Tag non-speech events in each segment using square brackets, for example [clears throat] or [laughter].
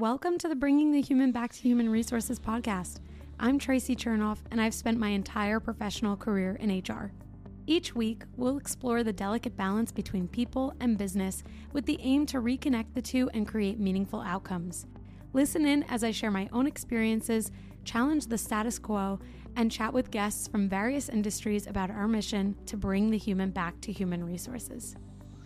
Welcome to the Bringing the Human Back to Human Resources podcast. I'm Traci Chernoff, and I've spent my entire professional career in HR. Each week, we'll explore the delicate balance between people and business with the aim to reconnect the two and create meaningful outcomes. Listen in as I share my own experiences, challenge the status quo, and chat with guests from various industries about our mission to bring the human back to human resources.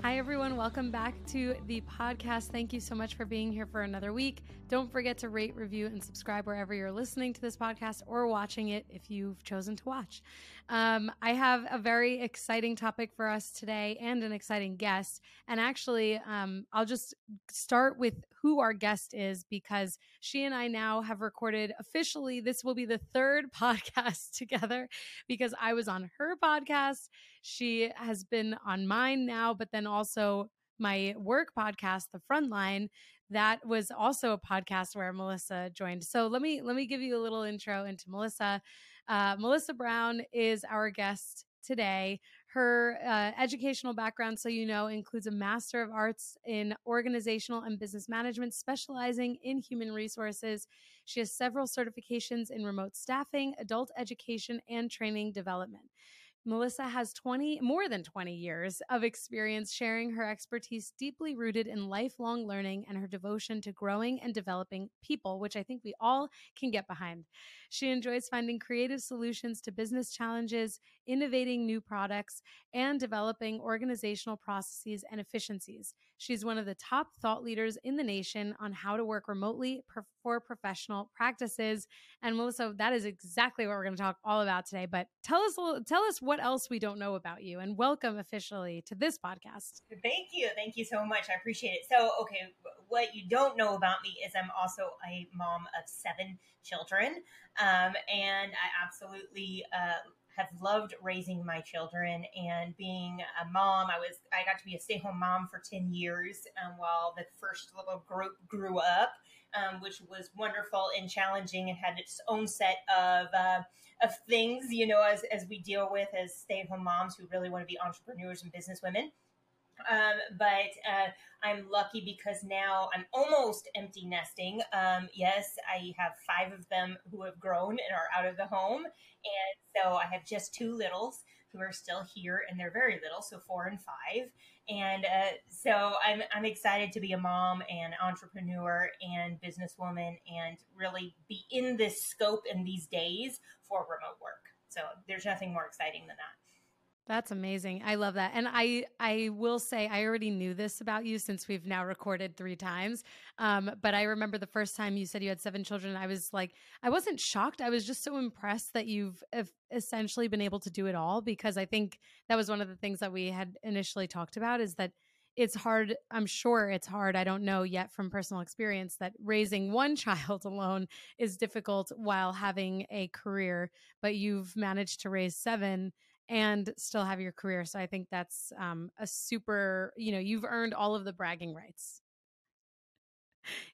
Hi, everyone. Welcome back to the podcast. Thank you so much for being here for another week. Don't forget to rate, review, and subscribe wherever you're listening to this podcast or watching it if you've chosen to watch. Um, I have a very exciting topic for us today and an exciting guest. And actually, um, I'll just start with who our guest is because she and I now have recorded officially. This will be the third [laughs] podcast together because I was on her podcast. She has been on mine now, but then also my work podcast, The Frontline, that was also a podcast where Melissa joined. So let me let me give you a little intro into Melissa. Uh, Melissa Brown is our guest today. Her uh, educational background, so you know, includes a Master of Arts in Organizational and Business Management, specializing in human resources. She has several certifications in remote staffing, adult education, and training development. Melissa has 20, more than 20 years of experience sharing her expertise deeply rooted in lifelong learning and her devotion to growing and developing people, which I think we all can get behind. She enjoys finding creative solutions to business challenges, innovating new products, and developing organizational processes and efficiencies. She's one of the top thought leaders in the nation on how to work remotely for professional practices. And Melissa, that is exactly what we're going to talk all about today. But tell us, tell us what else we don't know about you, and welcome officially to this podcast. Thank you, thank you so much. I appreciate it. So, okay, what you don't know about me is I'm also a mom of seven children, um, and I absolutely. Uh, have loved raising my children and being a mom. I was I got to be a stay home mom for ten years um, while the first little group grew up, um, which was wonderful and challenging and had its own set of uh, of things you know as as we deal with as stay at home moms who really want to be entrepreneurs and business women. Um, but uh, I'm lucky because now I'm almost empty nesting. Um, yes, I have five of them who have grown and are out of the home. And so I have just two littles who are still here and they're very little, so four and five. And uh, so I'm, I'm excited to be a mom and entrepreneur and businesswoman and really be in this scope in these days for remote work. So there's nothing more exciting than that. That's amazing. I love that. And I I will say I already knew this about you since we've now recorded 3 times. Um, but I remember the first time you said you had seven children, I was like I wasn't shocked. I was just so impressed that you've essentially been able to do it all because I think that was one of the things that we had initially talked about is that it's hard. I'm sure it's hard. I don't know yet from personal experience that raising one [laughs] child alone is difficult while having a career, but you've managed to raise seven and still have your career. So I think that's um, a super, you know, you've earned all of the bragging rights.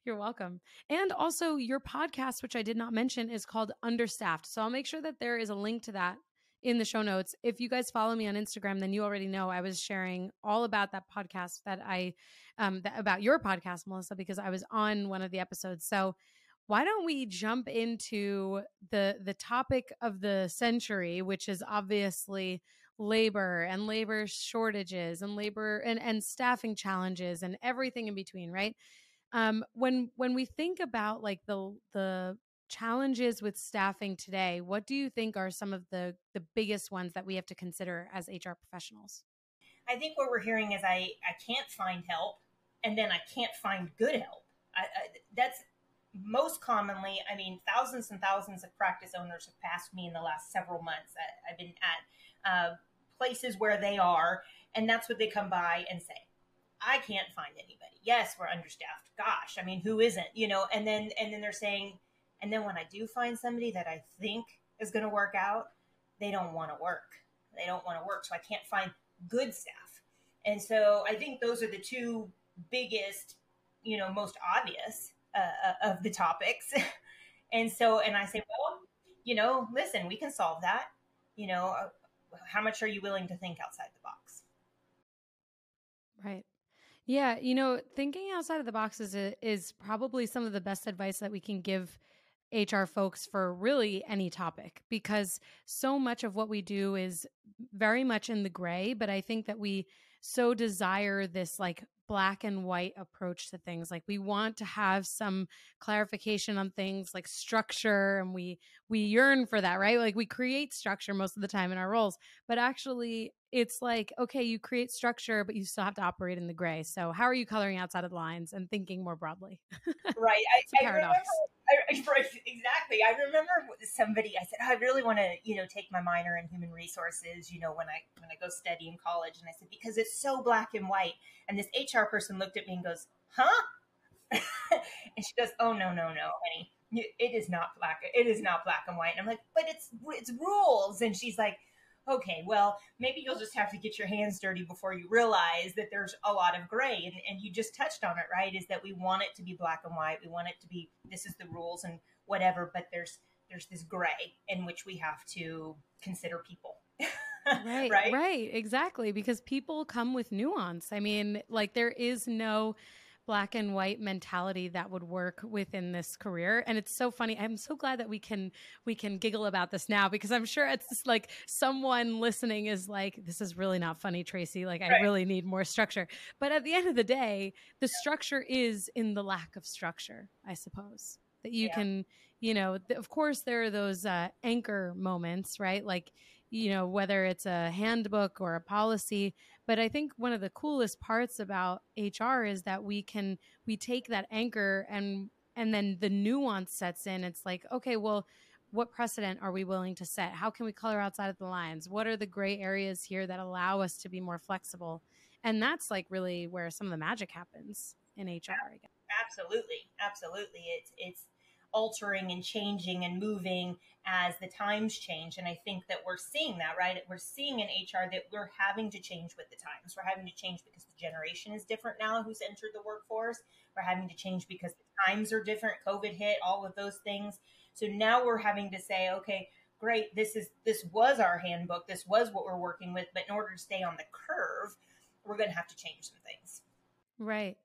You're welcome. And also, your podcast, which I did not mention, is called Understaffed. So I'll make sure that there is a link to that in the show notes. If you guys follow me on Instagram, then you already know I was sharing all about that podcast that I, um, about your podcast, Melissa, because I was on one of the episodes. So why don't we jump into the the topic of the century which is obviously labor and labor shortages and labor and, and staffing challenges and everything in between right? Um, when when we think about like the the challenges with staffing today what do you think are some of the the biggest ones that we have to consider as hr professionals? I think what we're hearing is i i can't find help and then i can't find good help. I, I, that's most commonly, I mean, thousands and thousands of practice owners have passed me in the last several months. I, have been at uh, places where they are, and that's what they come by and say. I can't find anybody. Yes, we're understaffed. Gosh, I mean, who isn't? You know, and then and then they're saying, and then when I do find somebody that I think is going to work out, they don't want to work. They don't want to work, so I can't find good staff. And so I think those are the two biggest, you know, most obvious uh, of the topics. [laughs] and so, and I say, well, you know, listen, we can solve that. You know, uh, how much are you willing to think outside the box? Right. Yeah, you know, thinking outside of the box is, is probably some of the best advice that we can give HR folks for really any topic because so much of what we do is very much in the gray. But I think that we so desire this like black and white approach to things like we want to have some clarification on things like structure and we we yearn for that right? Like we create structure most of the time in our roles but actually it's like okay you create structure but you still have to operate in the gray so how are you coloring outside of the lines and thinking more broadly [laughs] right I, I remember I, [laughs] exactly. I remember somebody. I said, oh, I really want to, you know, take my minor in human resources. You know, when I when I go study in college, and I said because it's so black and white. And this HR person looked at me and goes, "Huh?" [laughs] and she goes, "Oh no, no, no, honey, it is not black. It is not black and white." And I'm like, "But it's it's rules." And she's like, okay, well, maybe you'll just have to get your hands dirty before you realize that there's a lot of gray. And, and you just touched on it, right? Is that we want it to be black and white. We want it to be this is the rules and whatever, but there's there's this gray in which we have to consider people. [laughs] right, right, right, exactly. Because people come with nuance. I mean, like there is no black and white mentality that would work within this career and it's so funny i'm so glad that we can we can giggle about this now because i'm sure it's just like someone listening is like this is really not funny Traci like right. i really need more structure but at the end of the day the structure is in the lack of structure i suppose that you yeah. can you know of course there are those uh, anchor moments right like you know whether it's a handbook or a policy but i think one of the coolest parts about hr is that we can we take that anchor and and then the nuance sets in. It's like okay well what precedent are we willing to set? How can we color outside of the lines? What are the gray areas here that allow us to be more flexible? And that's like really where some of the magic happens in hr absolutely. Absolutely. It's it's altering and changing and moving as the times change. And I think that we're seeing that, right? We're seeing in HR that we're having to change with the times. We're having to change because the generation is different now who's entered the workforce. We're having to change because the times are different. COVID hit, all of those things. So now we're having to say, okay, great, this is this was our handbook, this was what we're working with, but in order to stay on the curve, we're going to have to change some things. Right.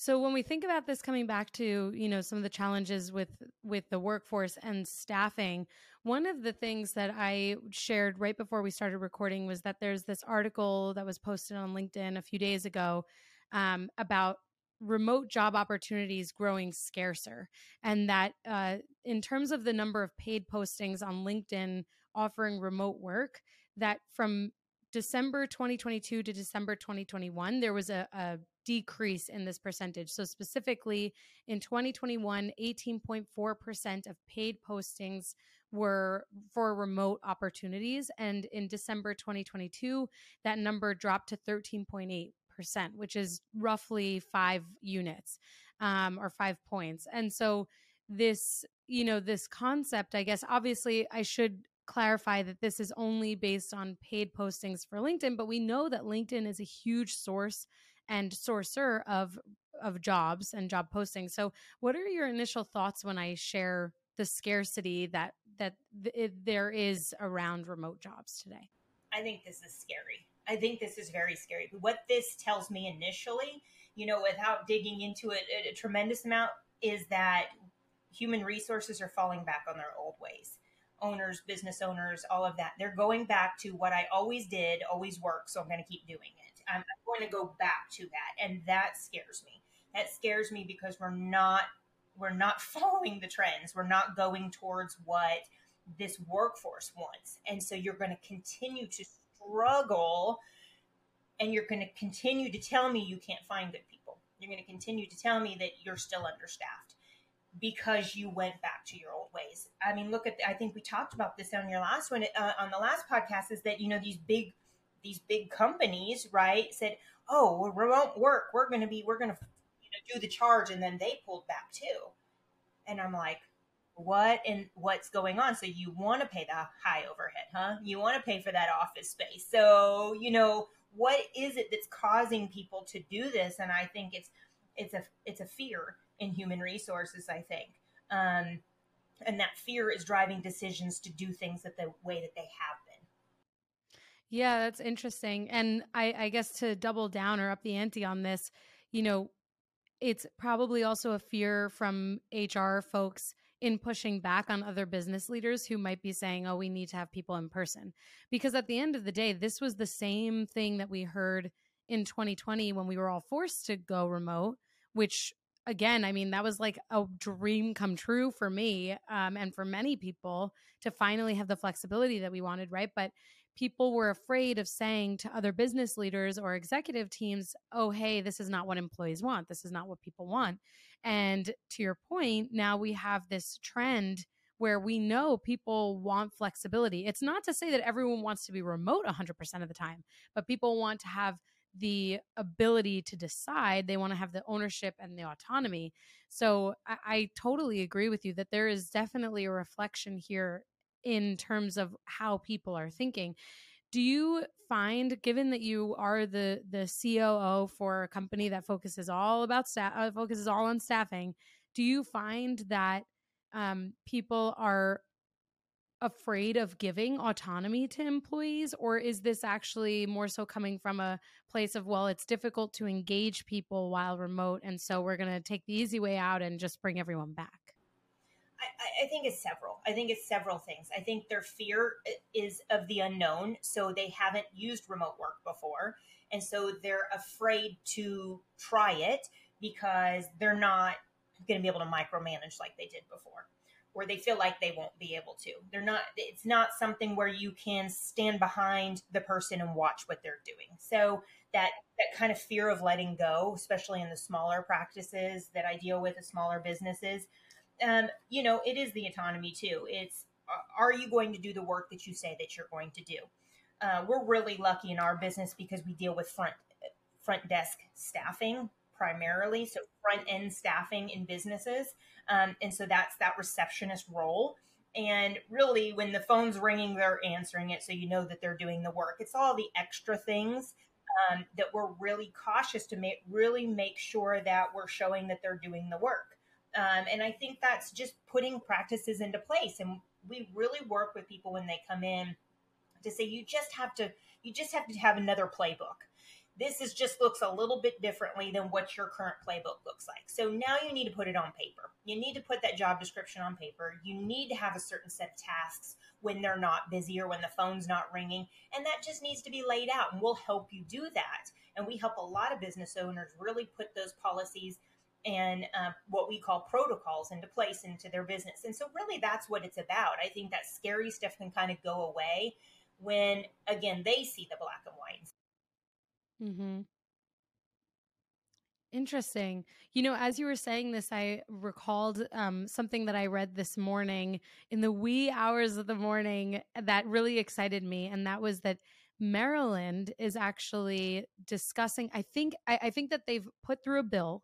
So when we think about this coming back to, you know, some of the challenges with with the workforce and staffing, one of the things that I shared right before we started recording was that there's this article that was posted on LinkedIn a few days ago um, about remote job opportunities growing scarcer. And that uh, in terms of the number of paid postings on linkedin offering remote work that from december 2022 to december 2021 there was a, a decrease in this percentage. So, specifically in 2021, 18.4% of paid postings were for remote opportunities. And in December 2022, that number dropped to 13.8%, which is roughly five units um, or five points. And so, this, you know, this concept, I guess, obviously, I should clarify that this is only based on paid postings for LinkedIn, but we know that LinkedIn is a huge source and sourcer of of jobs and job postings. So, what are your initial thoughts when I share the scarcity that that th- there is around remote jobs today? I think this is scary. I think this is very scary. What this tells me initially, you know, without digging into it a, a tremendous amount, is that human resources are falling back on their old ways. Owners, business owners, all of that. They're going back to what I always did, always worked, so I'm going to keep doing it I'm going to go back to that, and that scares me. That scares me because we're not we're not [laughs] following the trends. We're not going towards what this workforce wants, and so you're going to continue to struggle, and you're going to continue to tell me you can't find good people. You're going to continue to tell me that you're still understaffed because you went back to your old ways. I mean, look at I think we talked about this on your last one uh, on the last podcast is that you know these big these big companies, right, said, "Oh, we're remote work. We're going to be, we're going to, you know, do the charge," and then they pulled back too. And I'm like, what and what's going on? So you want to pay the high overhead, huh? You want to pay for that office space. So you know what is it that's causing people to do this? And I think it's it's a it's a fear in human resources. I think. Um, and that fear is driving decisions to do things that the way that they have yeah, that's interesting. And I, I guess to double down or up the ante on this, you know, it's probably also a fear from HR folks in pushing back on other business leaders who might be saying, oh, we need to have people in person. Because at the end of the day, this was the same thing that we heard in 2020 when we were all forced to go remote, which again, I mean, that was like a dream come true for me um, and for many people to finally have the flexibility that we wanted, right? But people were afraid of saying to other business leaders or executive teams, oh, hey, this is not what employees want. This is not what people want. And to your point, now we have this trend where we know people want flexibility. It's not to say that everyone wants to be remote 100% of the time, but people want to have the ability to decide. They want to have the ownership and the autonomy. So I, I, totally agree with you that there is definitely a reflection here in terms of how people are thinking. Do you find, given that you are the the COO for a company that focuses all about staff, uh, focuses all on staffing, do you find that um, people are afraid of giving autonomy to employees or is this actually more so coming from a place of well it's difficult to engage people while remote and so we're going to take the easy way out and just bring everyone back I, I, think it's several i think it's several things i think their fear is of the unknown so they haven't used remote work before and so they're afraid to try it because they're not going to be able to micromanage like they did before or they feel like they won't be able to. They're not it's not something where you can stand behind the person and watch what they're doing. So that that kind of fear of letting go, especially in the smaller practices that I deal with, the smaller businesses, um, you know, it is the autonomy too. It's are you going to do the work that you say that you're going to do? Uh, we're really lucky in our business because we deal with front front desk staffing primarily, so front end staffing in businesses. Um, and so that's that receptionist role. And really, when the phone's ringing, they're answering it. So you know that they're doing the work. It's all the extra things um, that we're really cautious to make, really make sure that we're showing that they're doing the work. Um, and I think that's just putting practices into place. And we really work with people when they come in to say, you just have to, you just have to have another playbook this is just looks a little bit differently than what your current playbook looks like. So now you need to put it on paper. You need to put that job description on paper. You need to have a certain set of tasks when they're not busy or when the phone's not ringing. And that just needs to be laid out. And we'll help you do that. And we help a lot of business owners really put those policies and uh, what we call protocols into place into their business. And so, really, that's what it's about. I think that scary stuff can kind of go away when, again, they see the black and white Mm-hmm. Interesting. You know, as you were saying this, I recalled um, something that I read this morning in the wee hours of the morning that really excited me, and that was that Maryland is actually discussing. I think I, I think that they've put through a bill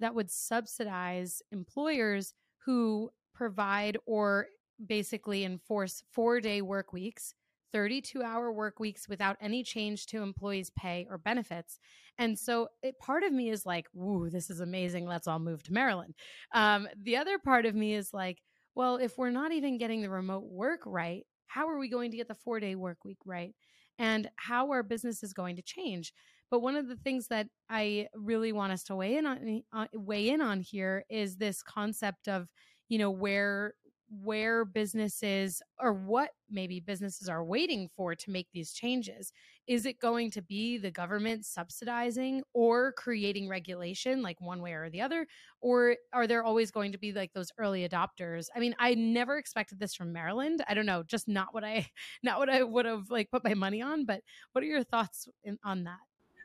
that would subsidize employers who provide or basically enforce four day work weeks 32 hour work weeks without any change to employees' pay or benefits. And so it, part of me is like, woo, this is amazing. Let's all move to Maryland. Um, the other part of me is like, well, if we're not even getting the remote work right, how are we going to get the four day work week right? And how are businesses going to change? But one of the things that I really want us to weigh in on uh, weigh in on here is this concept of you know where where businesses or what maybe businesses are waiting for to make these changes. Is it going to be the government subsidizing or creating regulation, like one way or the other? Or are there always going to be like those early adopters? I mean, I never expected this from Maryland. I don't know, just not what I [laughs] not what I would have like put my money on. But what are your thoughts in, on that?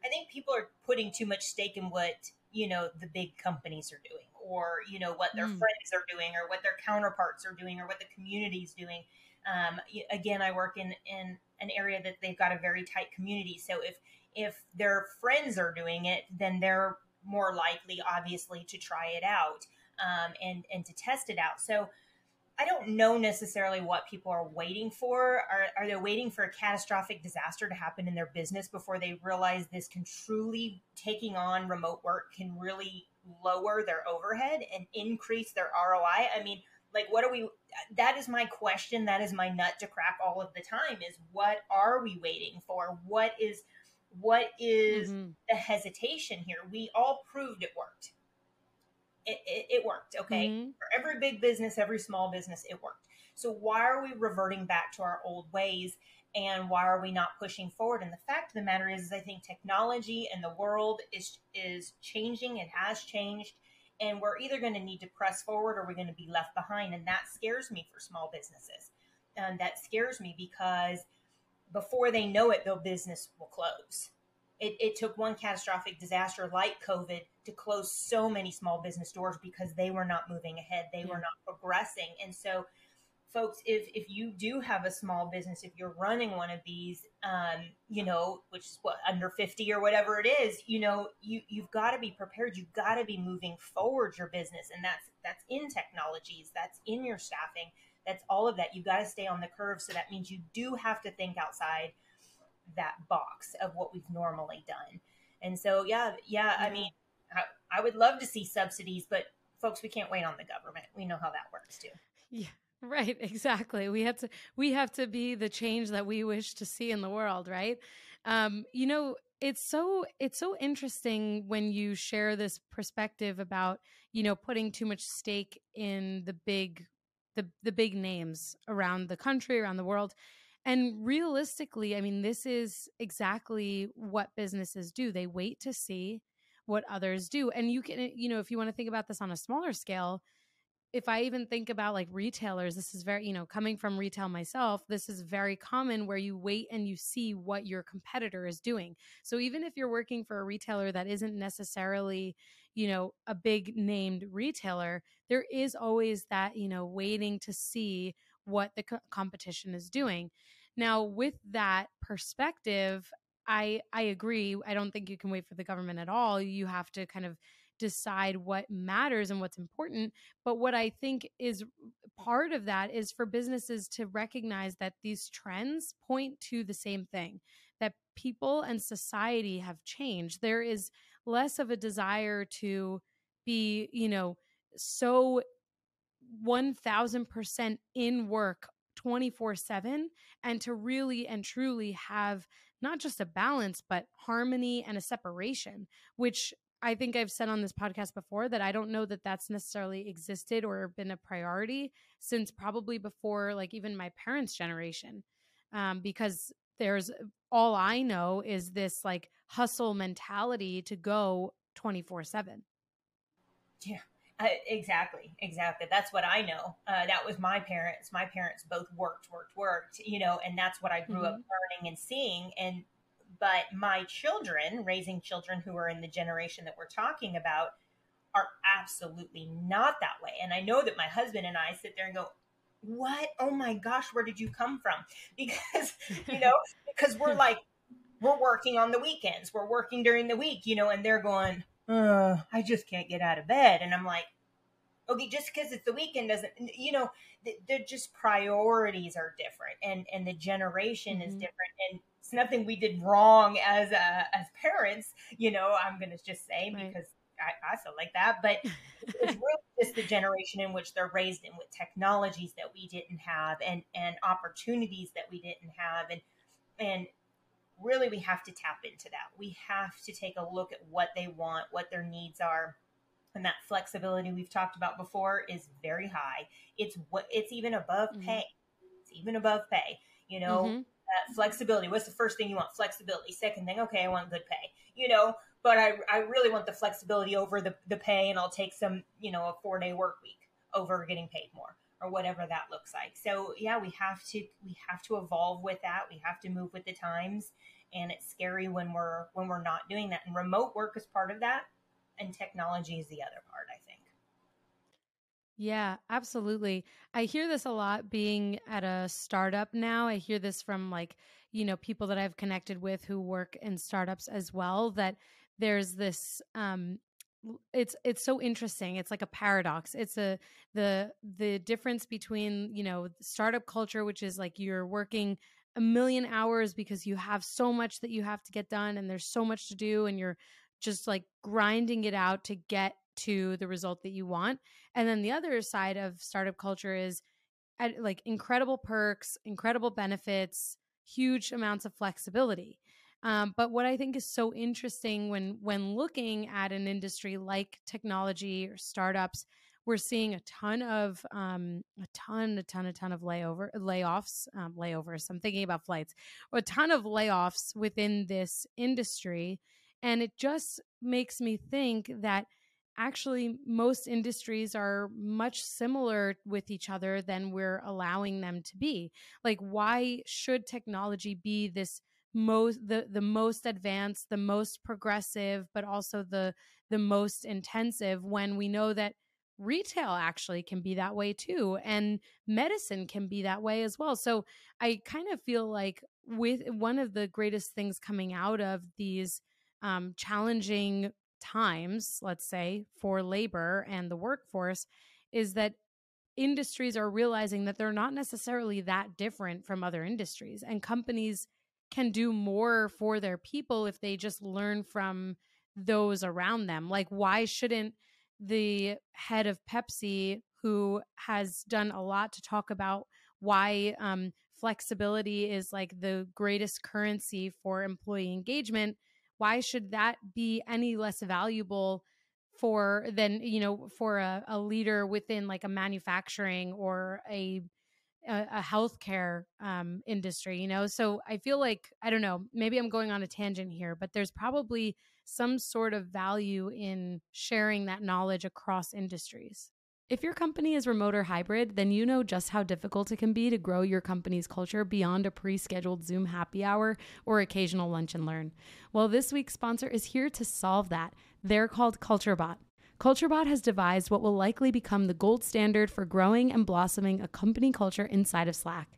I think people are putting too much stake in what you know the big companies are doing or you know what their mm. friends are doing or what their counterparts are doing or what the community is doing. Um, again i work in in an area that they've got a very tight community. So if if their friends are doing it then they're more likely obviously to try it out um, and and to test it out. So I don't know necessarily what people are waiting for. Are, are they waiting for a catastrophic disaster to happen in their business before they realize this can truly taking on remote work can really lower their overhead and increase their ROI? I mean, like, what are we? That is my question. That is my nut to crack all of the time is what are we waiting for? What is What is mm-hmm. the hesitation here? We all proved it worked. It, it, it worked, okay? Mm-hmm. For every big business, every small business, it worked. So why are we reverting back to our old ways? And why are we not pushing forward? And the fact of the matter is, is I think technology and the world is is changing. It has changed and we're either going to need to press forward or we're going to be left behind and that scares me for small businesses and that scares me because before they know it their business will close it, it took one catastrophic disaster like covid to close so many small business doors because they were not moving ahead they were not progressing and so folks, if if you do have a small business, if you're running one of these, um, you know, which is what under fifty or whatever it is, you know, you you've got to be prepared. You've got to be moving forward your business, and that's that's in technologies, that's in your staffing, that's all of that. You've got to stay on the curve. So that means you do have to think outside that box of what we've normally done. And so, yeah, yeah, I mean, I, would love to see subsidies, but folks, we can't wait on the government. We know how that works too. Yeah. Right, exactly. We have to we have to be the change that we wish to see in the world, right? Um, you know, it's so it's so interesting when you share this perspective about, you know, putting too much stake in the big the the big names around the country, around the world. And realistically, I mean, this is exactly what businesses do. They wait to see what others do. And you can, you know, if you want to think about this on a smaller scale, if I even think about like retailers, this is very, you know, coming from retail myself, this is very common where you wait and you see what your competitor is doing. So even if you're working for a retailer that isn't necessarily, you know, a big named retailer, there is always that, you know, waiting to see what the co- competition is doing. Now, with that perspective, I I agree. I don't think you can wait for the government at all. You have to kind of decide what matters and what's important. But what I think is part of that is for businesses to recognize that these trends point to the same thing that people and society have changed. There is less of a desire to be, you know, so 1000% in work 24 7 and to really and truly have not just a balance, but harmony and a separation, which I think I've said on this podcast before that I don't know that that's necessarily existed or been a priority since probably before, like even my parents' generation, um, because there's all I know is this like hustle mentality to go 24 7. Yeah. Uh, exactly, exactly. That's what I know. Uh, that was my parents. My parents both worked, worked, worked. You know, and that's what I grew mm-hmm. up learning and seeing. And but my children, raising children who are in the generation that we're talking about, are absolutely not that way. And I know that my husband and I sit there and go, What? Oh my gosh, where did you come from? [laughs] Because, you know, because we're [laughs] like, we're working on the weekends, we're working during the week, you know, and they're going, uh, I just can't get out of bed. And I'm like, okay, just because it's the weekend doesn't, you know, they're just priorities are different and, and the generation mm-hmm. is different. And it's nothing we did wrong as uh, as parents. You know, I'm going to just say right. because I, I, feel like that, but [laughs] it's really just the generation in which they're raised in with technologies that we didn't have and and opportunities that we didn't have and and really we have to tap into that. We have to take a look at what they want, what their needs are. And that flexibility we've talked about before is very high. It's what it's even above mm-hmm. pay. It's even above pay. You know, mm-hmm flexibility. What's the first thing you want? Flexibility. Second thing, okay, I want good pay. You know, but I, I really want the flexibility over the, the pay and I'll take some, you know, a four day work week over getting paid more or whatever that looks like. So yeah, we have to we have to evolve with that. We have to move with the times. And it's scary when we're when we're not doing that. And remote work is part of that and technology is the other part, I think. Yeah, absolutely. I hear this a lot being at a startup now. I hear this from like, you know, people that I've connected with who work in startups as well that there's this um it's it's so interesting. It's like a paradox. It's a the the difference between, you know, startup culture which is like you're working a million hours because you have so much that you have to get done and there's so much to do and you're just like grinding it out to get to the result that you want. And then the other side of startup culture is like incredible perks, incredible benefits, huge amounts of flexibility. Um, but what I think is so interesting when when looking at an industry like technology or startups, we're seeing a ton of um, a ton, a ton, a ton of layover layoffs, um, layovers. I'm thinking about flights, a ton of layoffs within this industry, and it just makes me think that actually most industries are much similar with each other than we're allowing them to be like why should technology be this most the the most advanced the most progressive but also the the most intensive when we know that retail actually can be that way too and medicine can be that way as well. So i kind of feel like with one of the greatest things coming out of these um, challenging times, let's say, for labor and the workforce is that industries are realizing that they're not necessarily that different from other industries and companies can do more for their people if they just learn from those around them like why shouldn't the head of pepsi who has done a lot to talk about why um, flexibility is like the greatest currency for employee engagement why should that be any less valuable for than you know for a, a leader within like a manufacturing or a a, a healthcare um, industry, you know. So I feel like I don't know. Maybe I'm going on a tangent here, but there's probably some sort of value in sharing that knowledge across industries. If your company is remote or hybrid, then you know just how difficult it can be to grow your company's culture beyond a pre scheduled Zoom happy hour or occasional lunch and learn. Well, this week's sponsor is here to solve that. They're called CultureBot. CultureBot has devised what will likely become the gold standard for growing and blossoming a company culture inside of Slack.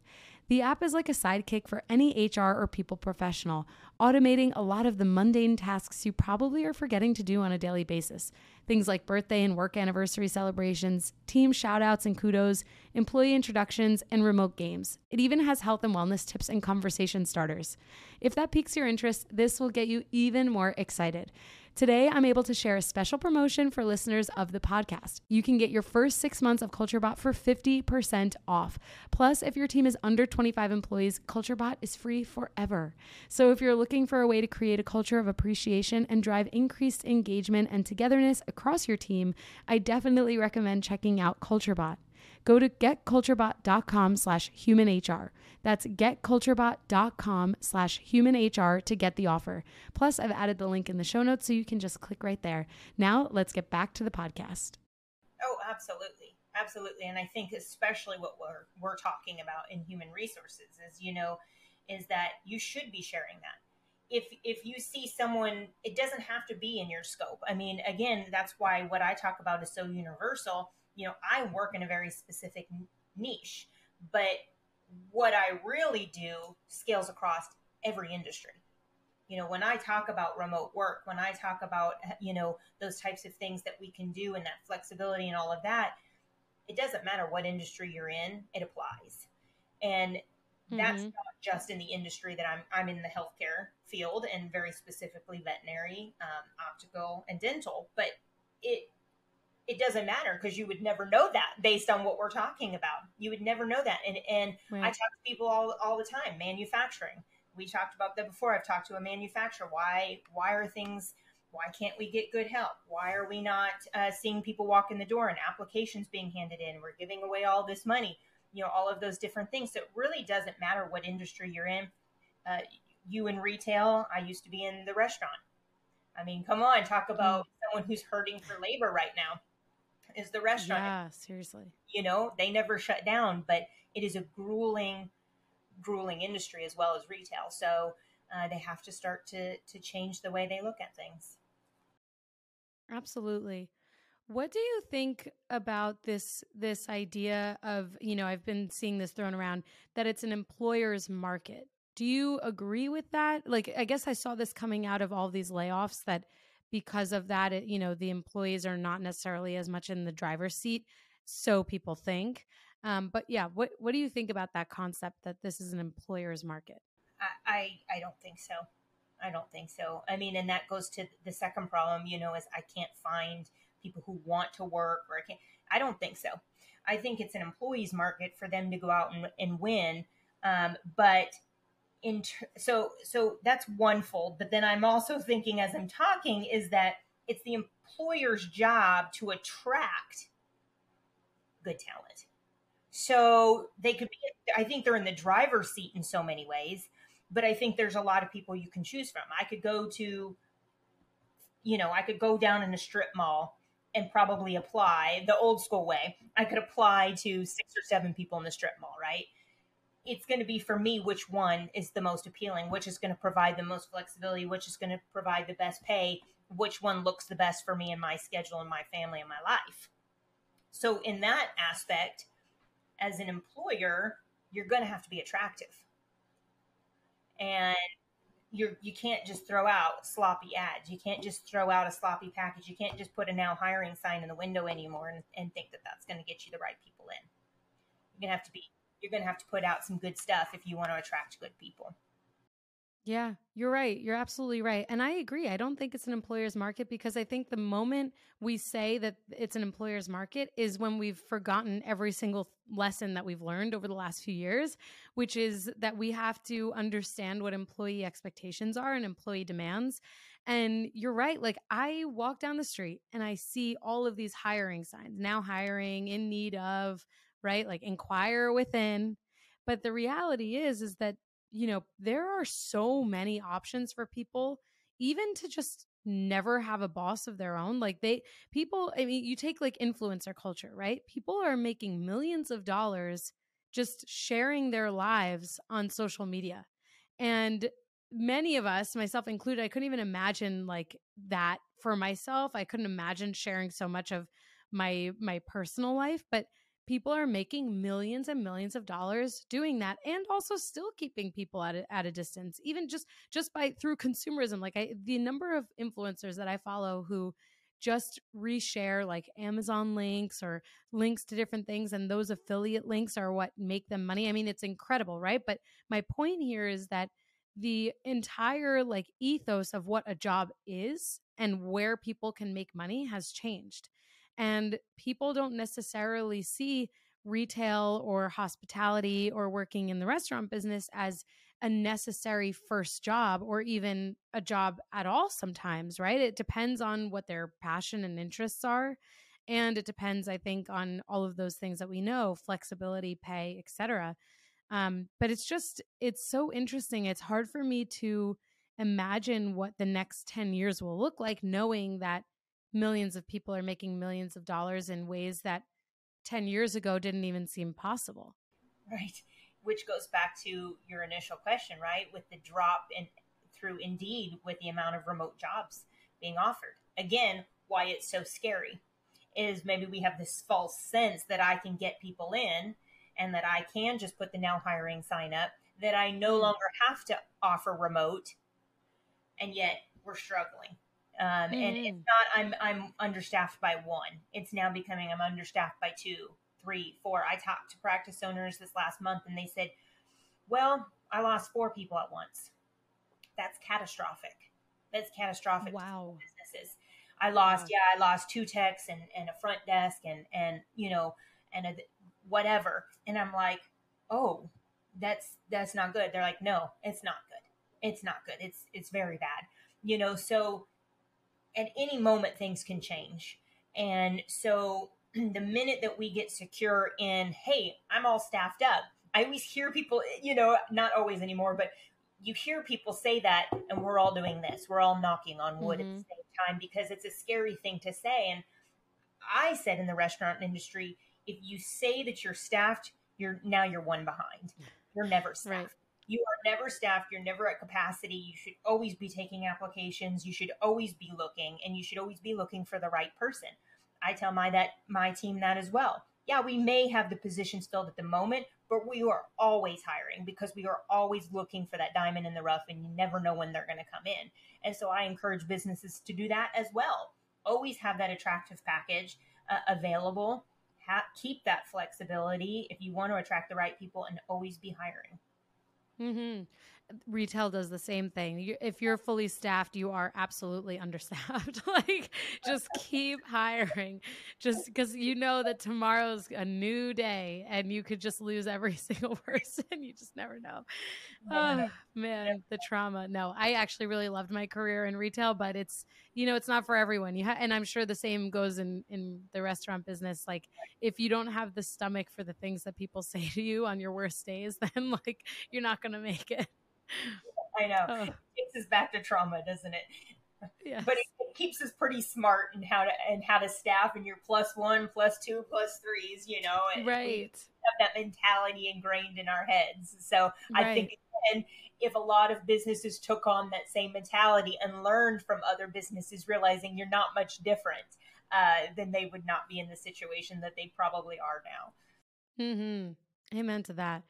The app is like a sidekick for any HR or people professional, automating a lot of the mundane tasks you probably are forgetting to do on a daily basis. Things like birthday and work anniversary celebrations, team shoutouts and kudos, employee introductions, and remote games. It even has health and wellness tips and conversation starters. If that piques your interest, this will get you even more excited. Today, I'm able to share a special promotion for listeners of the podcast. You can get your first six months of CultureBot for 50% off. Plus, if your team is under 25 employees, CultureBot is free forever. So if you're looking for a way to create a culture of appreciation and drive increased engagement and togetherness across your team, I definitely recommend checking out CultureBot. Go to getculturebot.com slash humanhr. That's getculturebot.com slash humanhr to get the offer. Plus, I've added the link in the show notes so you can just click right there. Now, let's get back to the podcast. Oh, absolutely. Absolutely. And I think especially what we're, we're talking about in human resources is, you know, is that you should be sharing that if if you see someone it doesn't have to be in your scope i mean again that's why what i talk about is so universal you know, I work in a very specific niche, but what I really do scales across every industry. You know, when I talk about remote work, when I talk about, you know, those types of things that we can do and that flexibility and all of that, it doesn't matter what industry you're in, it applies. And that's mm-hmm. not just in the industry that I'm, I'm in the healthcare field and very specifically veterinary, um, optical, and dental, but it it doesn't matter because you would never know that based on what we're talking about. You would never know that. And and right. I talk to people all all the time. Manufacturing. We talked about that before. I've talked to a manufacturer. Why why are things why can't we get good help? Why are we not uh, seeing people walk in the door and applications being handed in? We're giving away all this money. You know, all of those different things. So it really doesn't matter what industry you're in. Uh, you in retail, I used to be in the restaurant. I mean, come on, talk about mm. someone who's hurting for labor right now is the restaurant. Yeah, seriously. You know, they never shut down, but it is a grueling, grueling industry as well as retail. So uh, they have to start to to change the way they look at things. Absolutely. What do you think about this this idea of, you know, I've been seeing this thrown around that it's an employer's market. Do you agree with that? Like I guess I saw this coming out of all these layoffs that because of that it, you know the employees are not necessarily as much in the driver's seat so people think. Um, but yeah what what do you think about that concept that this is an employer's market? I, I don't think so. I don't think so. I mean and that goes to the second problem you know is i can't find people who want to work or i can't i don't think so. I think it's an employee's market for them to go out and, and win um, but so so that's one fold but then i'm also thinking as i'm talking is that it's the employer's job to attract good talent. So they could be i think they're in the driver's seat in so many ways but i think there's a lot of people you can choose from. I could go to you know i could go down in a strip mall and probably apply the old school way. I could apply to six or seven people in the strip mall right it's going to be for me which one is the most appealing, which is going to provide the most flexibility, which is going to provide the best pay, which one looks the best for me and my schedule and my family and my life. So, in that aspect, as an employer, you're going to have to be attractive. And you're, you can't just throw out sloppy ads. You can't just throw out a sloppy package. You can't just put a now hiring sign in the window anymore and, and think that that's going to get you the right people in. You're going to have to be you're going to have to put out some good stuff if you want to attract good people. Yeah, you're right. You're absolutely right. And I agree. I don't think it's an employer's market because I think the moment we say that it's an employer's market is when we've forgotten every single lesson that we've learned over the last few years, which is that we have to understand what employee expectations are and employee demands. And you're right. Like I walk down the street and I see all of these hiring signs now hiring in need of right? Like inquire within. But the reality is, is that, you know, there are so many options for people, even to just never have a boss of their own. Like they, people, I mean, you take like influencer culture, right? People are making millions of dollars just sharing their lives on social media. And many of us, myself included, I couldn't even imagine like that for myself. I couldn't imagine sharing so much of my my personal life, but people are making millions and millions of dollars doing that and also still keeping people at a, at a distance even just just by through consumerism. Like I, the number of influencers that i follow who just reshare like amazon links or links to different things and those affiliate links are what make them money. I mean it's incredible right? But my point here is that the entire like ethos of what a job is and where people can make money has changed and people don't necessarily see retail or hospitality or working in the restaurant business as a necessary first job or even a job at all sometimes, right? It depends on what their passion and interests are. And it depends, I think, on all of those things that we know flexibility, pay, etc. Um, but it's just, it's so interesting. It's hard for me to imagine what the next 10 years will look like, knowing that millions of people are making millions of dollars in ways that 10 years ago didn't even seem possible. Right. Which goes back to your initial question, right? With the drop in through Indeed with the amount of remote jobs being offered. Again, why it's so scary is maybe we have this false sense that I can get people in and that I can just put the now hiring sign up, that I no hmm. longer have to offer remote, and yet we're struggling. Um, mm. And it's mm. not I'm I'm understaffed by one. It's now becoming I'm understaffed by two, three, four. I talked to practice owners this last month, and they said, "Well, I lost four people at once. That's catastrophic. That's catastrophic. Wow. businesses. I lost, wow. yeah, I lost two techs and, and a front desk and and you know and a, whatever. And I'm like, oh, that's that's not good. They're like, no, it's not good. It's not good. It's it's very bad. You know, so at any moment things can change. And so [clears throat] the minute that we get secure in, hey, I'm all staffed up, I always hear people, you know, not always anymore, but you hear people say that, and we're all doing this. We're all knocking on wood mm-hmm. at the mm-hmm. same time because it's a scary thing to say. And I said in the restaurant industry, if you say that you're staffed, you're now you're one behind. You're never staffed. Right you are never staffed you're never at capacity you should always be taking applications you should always be looking and you should always be looking for the right person. I tell my that my team that as well. Yeah we may have the positions filled at the moment but we are always hiring because we are always looking for that diamond in the rough and you never know when they're going to come in. And so i encourage businesses to do that as well. Always have that attractive package uh, available. Ha- keep that flexibility if you want to attract the right people and always be hiring Mm-hmm retail does the same thing. You, if you're fully staffed, you are absolutely understaffed. [laughs] like, just keep hiring, just because you know that tomorrow's a new day and you could just lose every [laughs] single person. you just never know. Oh, man, the trauma. No, I actually really loved my career in retail, but it's you know it's not for everyone. You ha- and I'm sure the same goes in in the restaurant business. Like, if you don't have the stomach for the things that people [laughs] say to you on your worst days, then like you're not gonna make it. [laughs] I know. Oh. It takes us back to trauma, doesn't it? Yes. But it, it, keeps us pretty smart in how to and how to staff and your plus one, plus two, plus threes, you know. And right. have that mentality ingrained in our heads. So right. I think and if a lot of businesses took on that same mentality and learned from other businesses, realizing you're not much different, uh, then they would not be in the situation that they probably are now. Mm-hmm. Amen to that.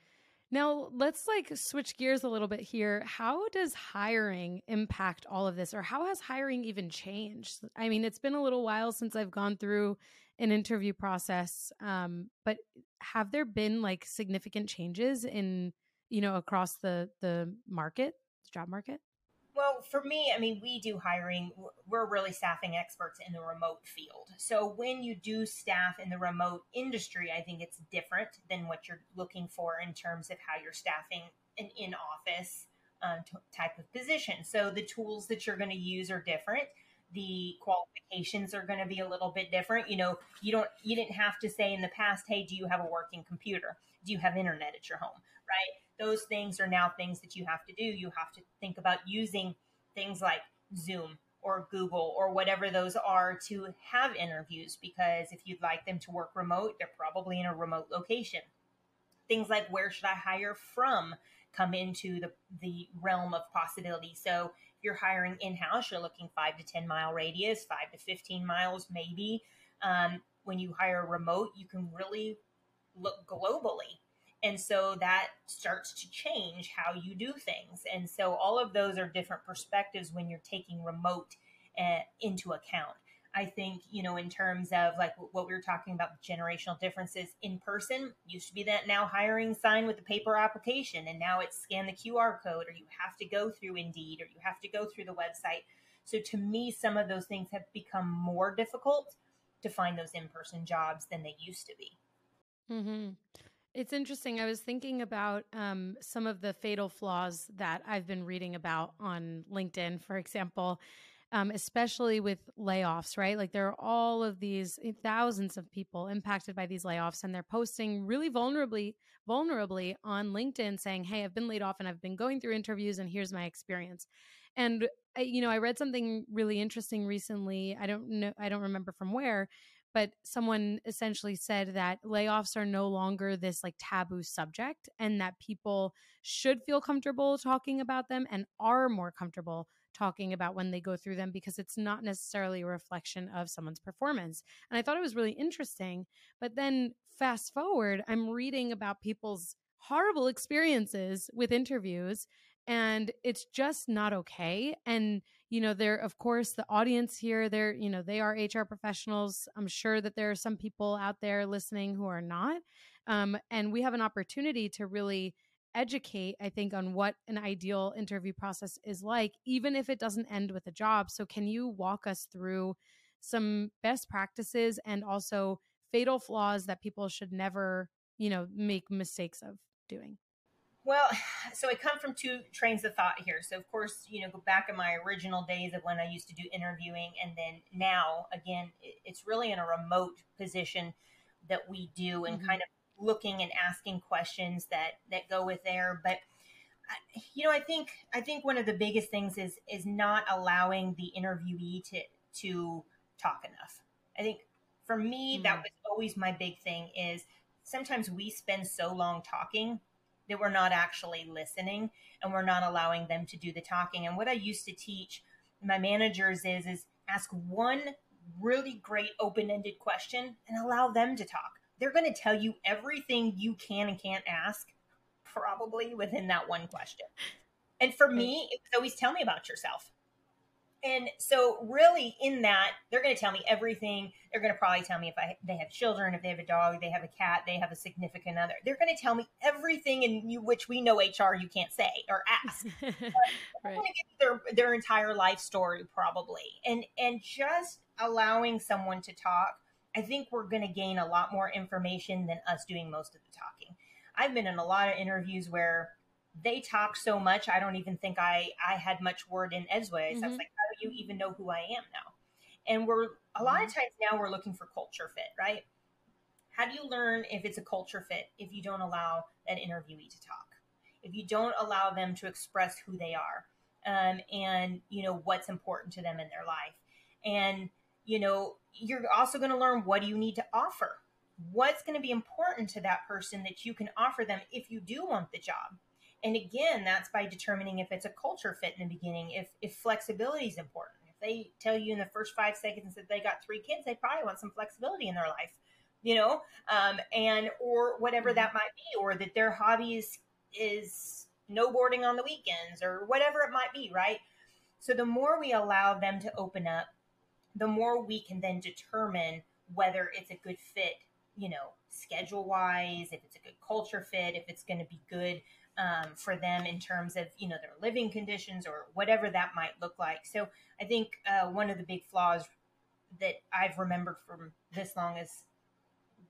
Now, let's like switch gears a little bit here. How does hiring impact all of this, or how has hiring even changed? I mean, it's been a little while since I've gone through an interview process, um, but have there been like significant changes in, you know, across the the market, the job market? Well, for me, I mean, we do hiring. We're really staffing experts in the remote field. So when you do staff in the remote industry, I think it's different than what you're looking for in terms of how you're staffing an in office um, t- type of position. So the tools that you're going to use are different. The qualifications are going to be a little bit different. You know, you don't, you didn't have to say in the past, hey, do you have a working computer? Do you have internet at your home? Right those things are now things that you have to do. You have to think about using things like Zoom or Google or whatever those are to have interviews because if you'd like them to work remote, they're probably in a remote location. Things like where should I hire from come into the, the realm of possibility. So if you're hiring in house, you're looking five to 10 mile radius, five to 15 miles maybe. Um, when you hire remote, you can really look globally and so that starts to change how you do things. And so all of those are different perspectives when you're taking remote uh, into account. I think, you know, in terms of like what we were talking about, generational differences in person used to be that now hiring sign with the paper application, and now it's scan the QR code, or you have to go through Indeed, or you have to go through the website. So to me, some of those things have become more difficult to find those in person jobs than they used to be. Mm-hmm. It's interesting. I was thinking about um, some of the fatal flaws that I've been reading about on LinkedIn, for example, um, especially with layoffs, right? Like there are all of these eh, thousands of people impacted by these layoffs, and they're posting really vulnerably, vulnerably on LinkedIn saying, Hey, I've been laid off and I've been going through interviews, and here's my experience. And you know, I read something really interesting recently. I don't know, I don't remember from where, but someone essentially said that layoffs are no longer this like taboo subject and that people should feel comfortable talking about them and are more comfortable talking about when they go through them because it's not necessarily a reflection of someone's performance. And I thought it was really interesting. But then fast forward, I'm reading about people's horrible experiences with interviews and it's just not okay. And you know, they're, of course, the audience here, they're, you know, they are HR professionals. I'm sure that there are some people out there listening who are not. Um, and we have an opportunity to really educate, I think, on what an ideal interview process is like, even if it doesn't end with a job. So, can you walk us through some best practices and also fatal flaws that people should never, you know, make mistakes of doing? Well, so I come from two trains of thought here. So, of course, you know, go back in my original days of when I used to do interviewing, and then now, again, it's really in a remote position that we do, and mm-hmm. kind of looking and asking questions that that go with there. But you know, I think I think one of the biggest things is is not allowing the interviewee to to talk enough. I think for me, mm-hmm. that was always my big thing. Is sometimes we spend so long talking that we're not actually listening and we're not allowing them to do the talking. And what I used to teach my managers is is ask one really great open-ended question and allow them to talk. They're going to tell you everything you can and can't ask probably within that one question. And for me, it was always tell me about yourself. And so really in that they're going to tell me everything. They're going to probably tell me if I, they have children if they have a dog they have a cat they have a significant other. They're going to tell me everything in you which we know hr you can't say or ask. [laughs] Right. their their entire life story probably. And and just allowing someone to talk i think we're going to gain a lot more information than us doing most of the talking. I've been in a lot of interviews where they talk so much i don't even think i i had much word in edgeways. Mm-hmm. i was like how do you even know who i am now? And we're a lot mm-hmm. of times now we're looking for culture fit right? How do you learn if it's a culture fit if you don't allow that interviewee to talk? If you don't allow them to express who they are um, and you know what's important to them in their life. And you know you're also going to learn what do you need to offer? What's going to be important to that person that you can offer them if you do want the job and again, that's by determining if it's a culture fit in the beginning, if if flexibility is important. If they tell you in the first five seconds that they got three kids, they probably want some flexibility in their life, you know, um, and or whatever mm-hmm. that might be, or that their hobby is is snowboarding on the weekends or whatever it might be, right? So the more we allow them to open up, the more we can then determine whether it's a good fit, you know, schedule wise, if it's a good culture fit, if it's going to be good um, for them in terms of you know their living conditions or whatever that might look like. So I think uh, one of the big flaws that I've remembered from this long is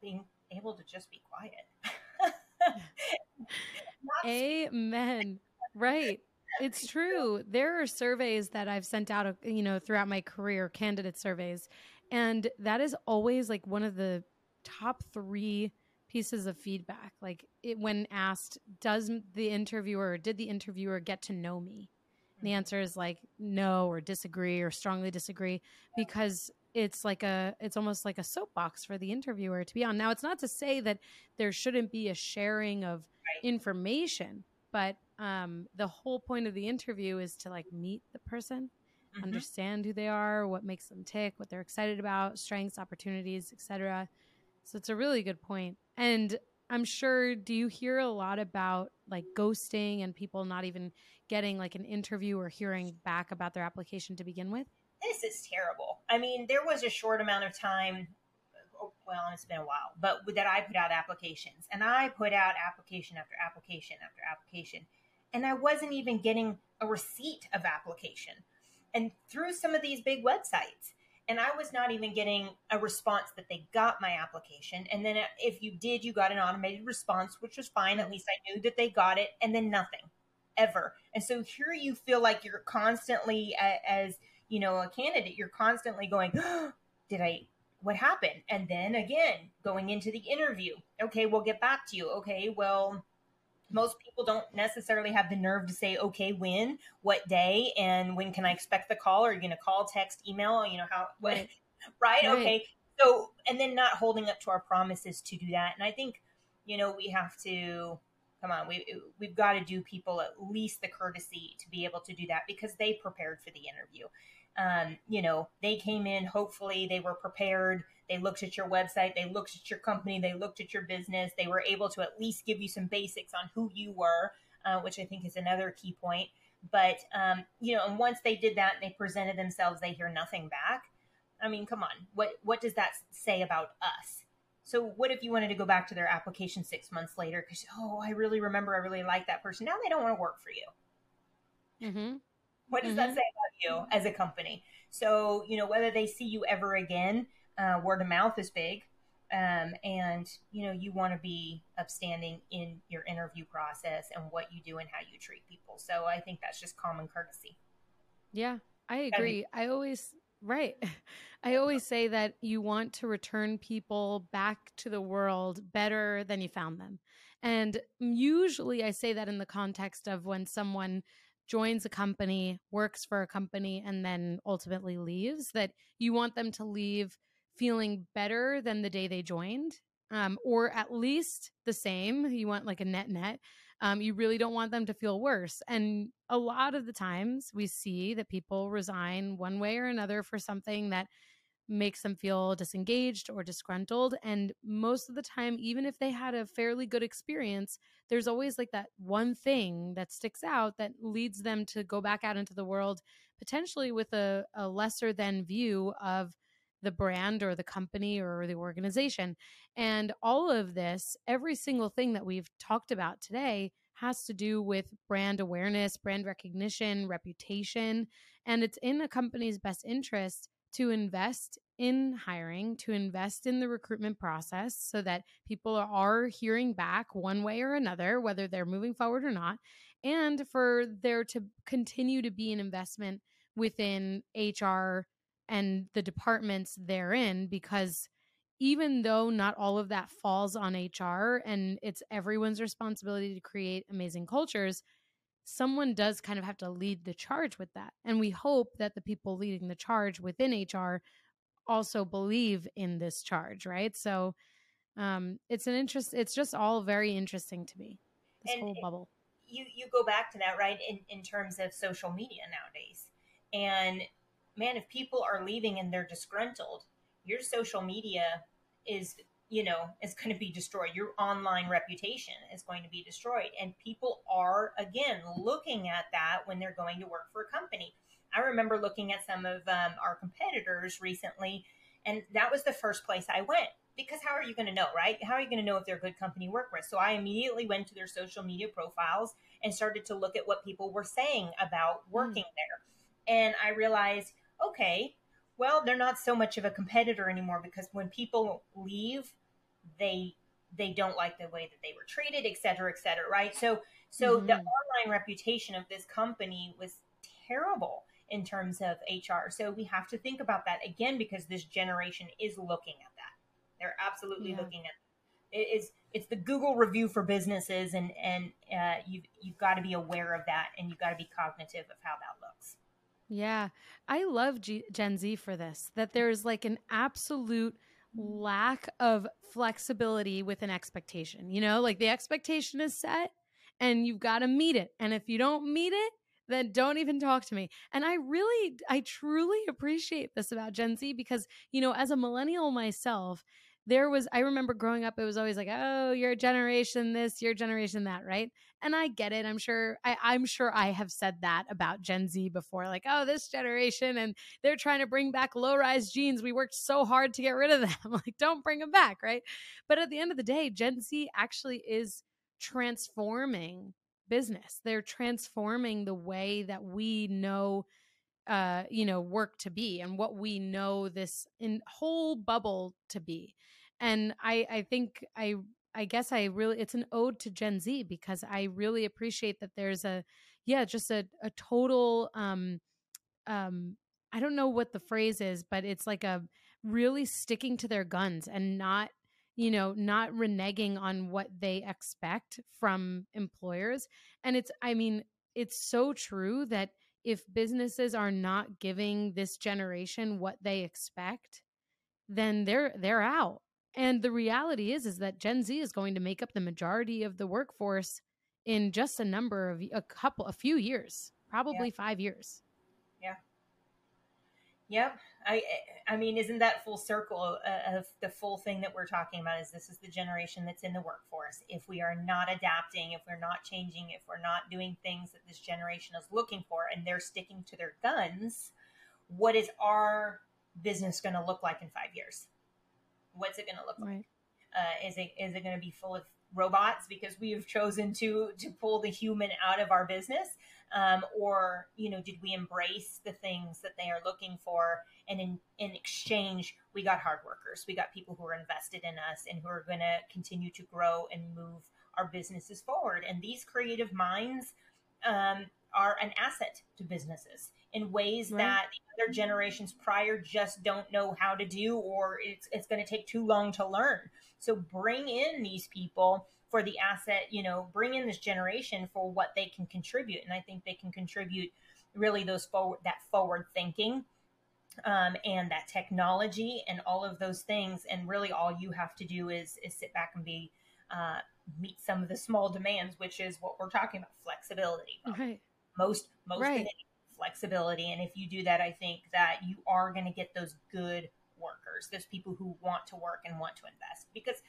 being able to just be quiet. [laughs] Amen. Right. It's [laughs] true. There are surveys that I've sent out, you know, throughout my career, candidate surveys, and that is always like one of the top three pieces of feedback like it, when asked does the interviewer did the interviewer get to know me the mm-hmm. answer is like no or disagree or strongly disagree because it's like a it's almost like a soapbox for the interviewer to be on now it's not to say that there shouldn't be a sharing of right. information but um, the whole point of the interview is to like meet the person mm-hmm. understand who they are what makes them tick what they're excited about strengths opportunities etc so it's a really good point. And I'm sure, do you hear a lot about like ghosting and people not even getting like an interview or hearing back about their application to begin with? This is terrible. I mean, there was a short amount of time, oh, well, it's been a while, but that I put out applications and I put out application after application after application. And I wasn't even getting a receipt of application. And through some of these big websites, and I was not even getting a response that they got my application. And then uh, if you did, you got an automated response, which was fine. At least I knew that they got it, and then nothing ever. And so here you feel like you're constantly, as you know, a candidate, you're constantly going, oh, [gasps] "Did I? What happened?" And then again, going into the interview. Okay, we'll get back to you. Okay, well most people don't necessarily have the nerve to say, okay, when, what day, and when can I expect the call? Are you going to call, text, email? You know, how, what, right. [laughs] right? right? Okay. So, and then not holding up to our promises to do that. And I think, you know, we have to, come on, we, we've got to do people at least the courtesy to be able to do that because they prepared for the interview. Um, you know, they came in, hopefully they were prepared they looked at your website, they looked at your company, they looked at your business. They were able to at least give you some basics on who you were, uh, which I think is another key point. But um, you know, and once they did that and they presented themselves, they hear nothing back. I mean, come on, what what does that say about us? So what if you wanted to go back to their application six months later because oh, I really remember, I really like that person. Now they don't want to work for you. Mm-hmm. What does mm-hmm. that say about you as a company? So you know whether they see you ever again uh, word of mouth is big. Um, and you know you want to be upstanding in your interview process and what you do and how you treat people so i think that's just common courtesy yeah i agree i always right [laughs] i always say that you want to return people back to the world better than you found them and usually i say that in the context of when someone joins a company works for a company and then ultimately leaves that you want them to leave feeling better than the day they joined, um, or at least the same. You want like a net net. Um, you really don't want them to feel worse. And a lot of the times we see that people resign one way or another for something that makes them feel disengaged or disgruntled. And most of the time, even if they had a fairly good experience, there's always like that one thing that sticks out that leads them to go back out into the world, potentially with a, a lesser than view of the brand or the company or the organization. And all of this, every single thing that we've talked about today, has to do with brand awareness, brand recognition, reputation. And it's in a company's best interest to invest in hiring, to invest in the recruitment process so that people are hearing back one way or another, whether they're moving forward or not, and for there to continue to be an investment within HR and the departments therein, because even though not all of that falls on HR and it's everyone's responsibility to create amazing cultures, someone does kind of have to lead the charge with that. And we hope that the people leading the charge within HR also believe in this charge, right? So um, it's an interest. It's just all very interesting to me. This and whole bubble. You you go back to that right in in terms of social media nowadays, and man, if people are leaving and they're disgruntled, your social media is you know is going to be destroyed. Your online reputation is going to be destroyed. And people are again looking at that when they're going to work for a company. I remember looking at some of um, our competitors recently and that was the first place i went because how are you going to know right? How are you going to know if they're a good company to work with? So i immediately went to their social media profiles and started to look at what people were saying about working mm. there. And i realized okay well, they're not so much of a competitor anymore because when people leave, they they don't like the way that they were treated, et cetera, et cetera, right? So so mm-hmm. the online reputation of this company was terrible in terms of HR. So we have to think about that again because this generation is looking at that. They're absolutely yeah. looking at it is it's the Google review for businesses, and and uh, you've you've got to be aware of that, and you've got to be cognitive of how that looks. Yeah. I love G- Gen Z for this, that there's like an absolute mm. lack of flexibility with an expectation. You know, like the expectation is set and you've got to meet it. And if you don't meet it, then don't even talk to me. And I really, I truly appreciate this about Gen Z because, you know, as a millennial myself, there was i remember growing up it was always like oh your generation this your generation that right and i get it i'm sure I, i'm sure i have said that about gen z before like oh this generation and they're trying to bring back low rise jeans we worked so hard to get rid of them [laughs] like don't bring them back right? But at the end of the day gen z actually is transforming business they're transforming the way that we know uh you know work to be and what we know this in whole bubble to be. And i i think i i guess i really it's an ode to gen z because i really appreciate that there's a yeah just a, a total um um i don't know what the phrase is but it's like a really sticking to their guns and not you know not reneging on what they expect from employers. And it's i mean it's so true that if businesses are not giving this generation what they expect then they're they're out and the reality is is that Gen Z is going to make up the majority of the workforce in just a number of a couple a few years, probably yeah. 5 years. Yeah. Yep. I I mean, isn't that full circle of the full thing that we're talking about is this is the generation that's in the workforce. If we are not adapting, if we're not changing, if we're not doing things that this generation is looking for and they're sticking to their guns, what is our business going to look like in 5 years? What's it going to look right. like? Uh, is it is it going to be full of robots because we have chosen to to pull the human out of our business, um, or you know, did we embrace the things that they are looking for, and in in exchange, we got hard workers, we got people who are invested in us and who are going to continue to grow and move our businesses forward. And these creative minds um, are an asset to businesses in ways right. that the other generations prior just don't know how to do or it's it's going to take too long to learn. So bring in these people for the asset, you know, bring in this generation for what they can contribute and I think they can contribute really those forward that forward thinking um, and that technology and all of those things and really all you have to do is is sit back and be uh, meet some of the small demands which is what we're talking about flexibility right most most right. Flexibility and if you do that i think that you are going to get those good workers, those people who want to work and want to invest, because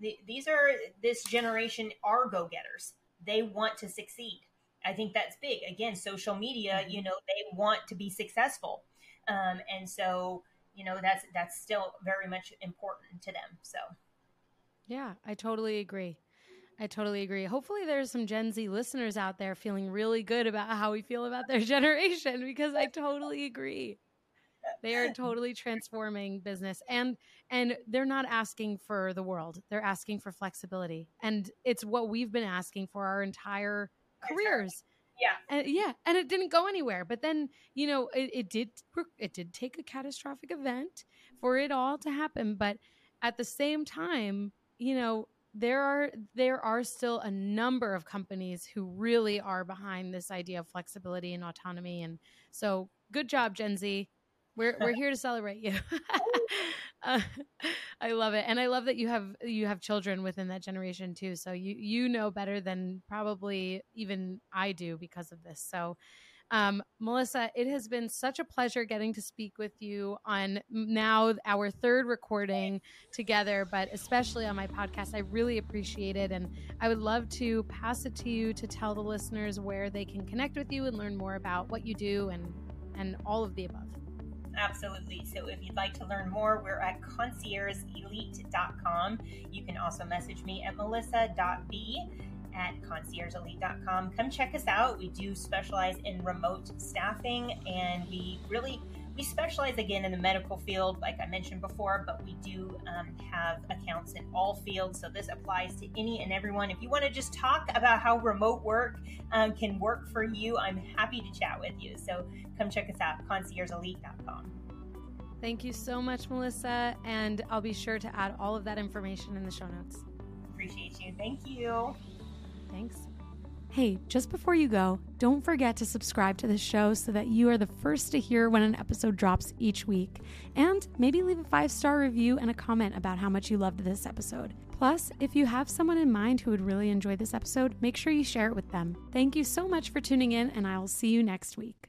the, these are this generation are go getters. They want to succeed. I think that's big. Again, social media, mm-hmm. you know, they want to be successful, um, and so you know that's that's still very much important to them. So, yeah, I totally agree. I totally agree. Hopefully, there's some Gen Z listeners out there feeling really good about how we feel about their [laughs] generation because I totally agree. They are totally transforming business and and they're not asking for the world. They're asking for flexibility. And it's what we've been asking for our entire careers. Yeah. And yeah, and it didn't go anywhere. But then, you know, it, it did it did take a catastrophic event for it all to happen, but at the same time, you know, there are there are still a number of companies who really are behind this idea of flexibility and autonomy. And so good job gen z. We're we're here to celebrate you. [laughs] Uh, i love it. And i love that you have you have children within that generation too. So you you know better than probably even i do because of this. So um, Melissa, it has been such a pleasure getting to speak with you on now our third recording together, but especially on my podcast. I really appreciate it. And I would love to pass it to you to tell the listeners where they can connect with you and learn more about what you do and, and all of the above. Absolutely. So if you'd like to learn more, we're at conciergeelite.com. You can also message me at melissa.b at conciergeelite.com. Come check us out. We do specialize in remote staffing and we really we specialize again in the medical field, like I mentioned before, but we do um, have accounts in all fields. So this applies to any and everyone. If you want to just talk about how remote work um, can work for you, I'm happy to chat with you. So come check us out, conciergeelite.com. Thank you so much, Melissa. And I'll be sure to add all of that information in the show notes. Appreciate you. Thank you. Thanks. Hey, just before you go, don't forget to subscribe to the show so that you are the first to hear when an episode drops each week. And maybe leave a five star review and a comment about how much you loved this episode. Plus, if you have someone in mind who would really enjoy this episode, make sure you share it with them. Thank you so much for tuning in, and I will see you next week.